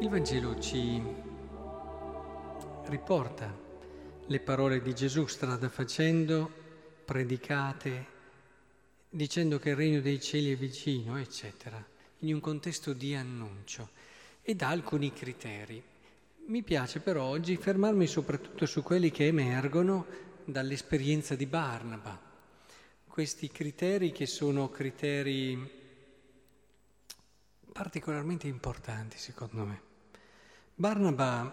Il Vangelo ci riporta le parole di Gesù strada facendo, predicate, dicendo che il regno dei cieli è vicino, eccetera, in un contesto di annuncio e dà alcuni criteri. Mi piace però oggi fermarmi soprattutto su quelli che emergono dall'esperienza di Barnaba. Questi criteri che sono criteri particolarmente importanti secondo me. Barnaba,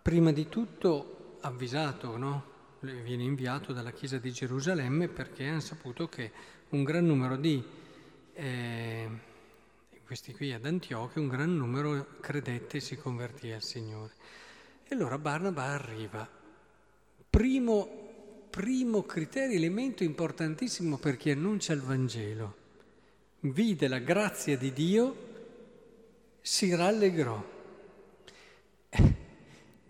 prima di tutto, avvisato, no? viene inviato dalla Chiesa di Gerusalemme perché hanno saputo che un gran numero di, eh, questi qui ad Antiochia, un gran numero credette e si convertì al Signore. E allora Barnaba arriva. Primo, primo criterio, elemento importantissimo per chi annuncia il Vangelo. Vide la grazia di Dio, si rallegrò.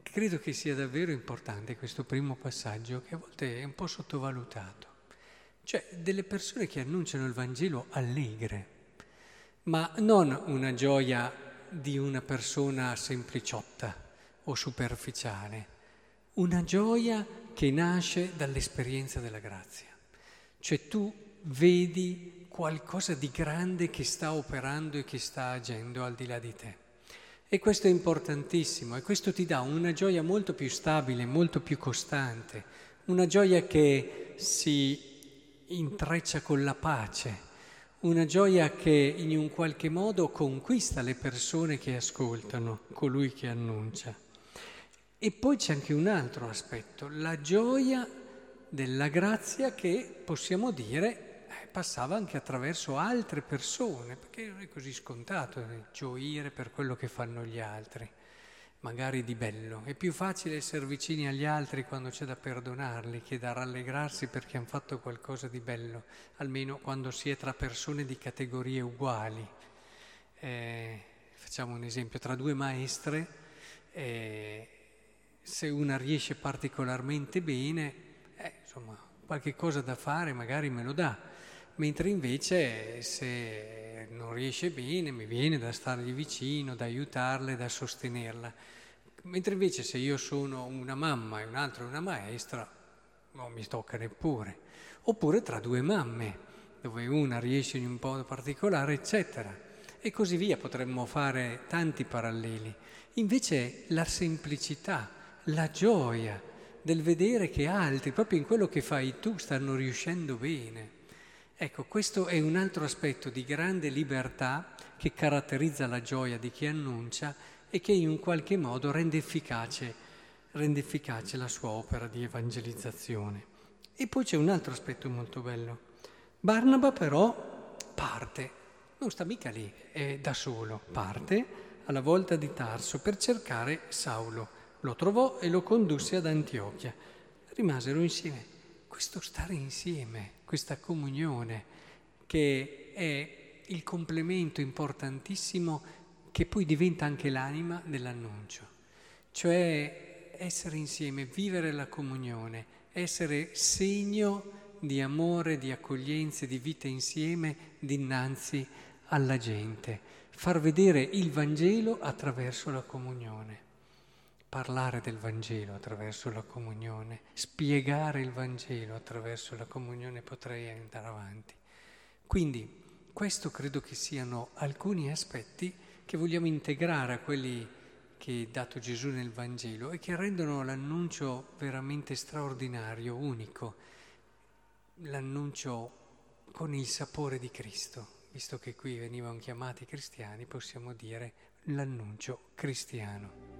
Credo che sia davvero importante questo primo passaggio che a volte è un po' sottovalutato. Cioè delle persone che annunciano il Vangelo allegre, ma non una gioia di una persona sempliciotta o superficiale, una gioia che nasce dall'esperienza della grazia. Cioè tu vedi qualcosa di grande che sta operando e che sta agendo al di là di te. E questo è importantissimo e questo ti dà una gioia molto più stabile, molto più costante, una gioia che si intreccia con la pace, una gioia che in un qualche modo conquista le persone che ascoltano, colui che annuncia. E poi c'è anche un altro aspetto, la gioia della grazia che possiamo dire passava anche attraverso altre persone, perché non è così scontato eh, gioire per quello che fanno gli altri, magari di bello. È più facile essere vicini agli altri quando c'è da perdonarli che da rallegrarsi perché hanno fatto qualcosa di bello, almeno quando si è tra persone di categorie uguali. Eh, facciamo un esempio, tra due maestre, eh, se una riesce particolarmente bene, eh, insomma, qualche cosa da fare magari me lo dà mentre invece se non riesce bene mi viene da stargli vicino, da aiutarla, da sostenerla. Mentre invece se io sono una mamma e un altro una maestra, non mi tocca neppure. Oppure tra due mamme, dove una riesce in un modo particolare, eccetera. E così via, potremmo fare tanti paralleli. Invece la semplicità, la gioia del vedere che altri, proprio in quello che fai tu, stanno riuscendo bene Ecco, questo è un altro aspetto di grande libertà che caratterizza la gioia di chi annuncia e che in un qualche modo rende efficace, rende efficace la sua opera di evangelizzazione. E poi c'è un altro aspetto molto bello. Barnaba però parte, non sta mica lì, è da solo, parte alla volta di Tarso per cercare Saulo. Lo trovò e lo condusse ad Antiochia. Rimasero insieme questo stare insieme, questa comunione, che è il complemento importantissimo che poi diventa anche l'anima dell'annuncio, cioè essere insieme, vivere la comunione, essere segno di amore, di accoglienza, di vita insieme dinanzi alla gente, far vedere il Vangelo attraverso la comunione parlare del Vangelo attraverso la comunione, spiegare il Vangelo attraverso la comunione potrei andare avanti. Quindi questo credo che siano alcuni aspetti che vogliamo integrare a quelli che ha dato Gesù nel Vangelo e che rendono l'annuncio veramente straordinario, unico, l'annuncio con il sapore di Cristo. Visto che qui venivano chiamati cristiani, possiamo dire l'annuncio cristiano.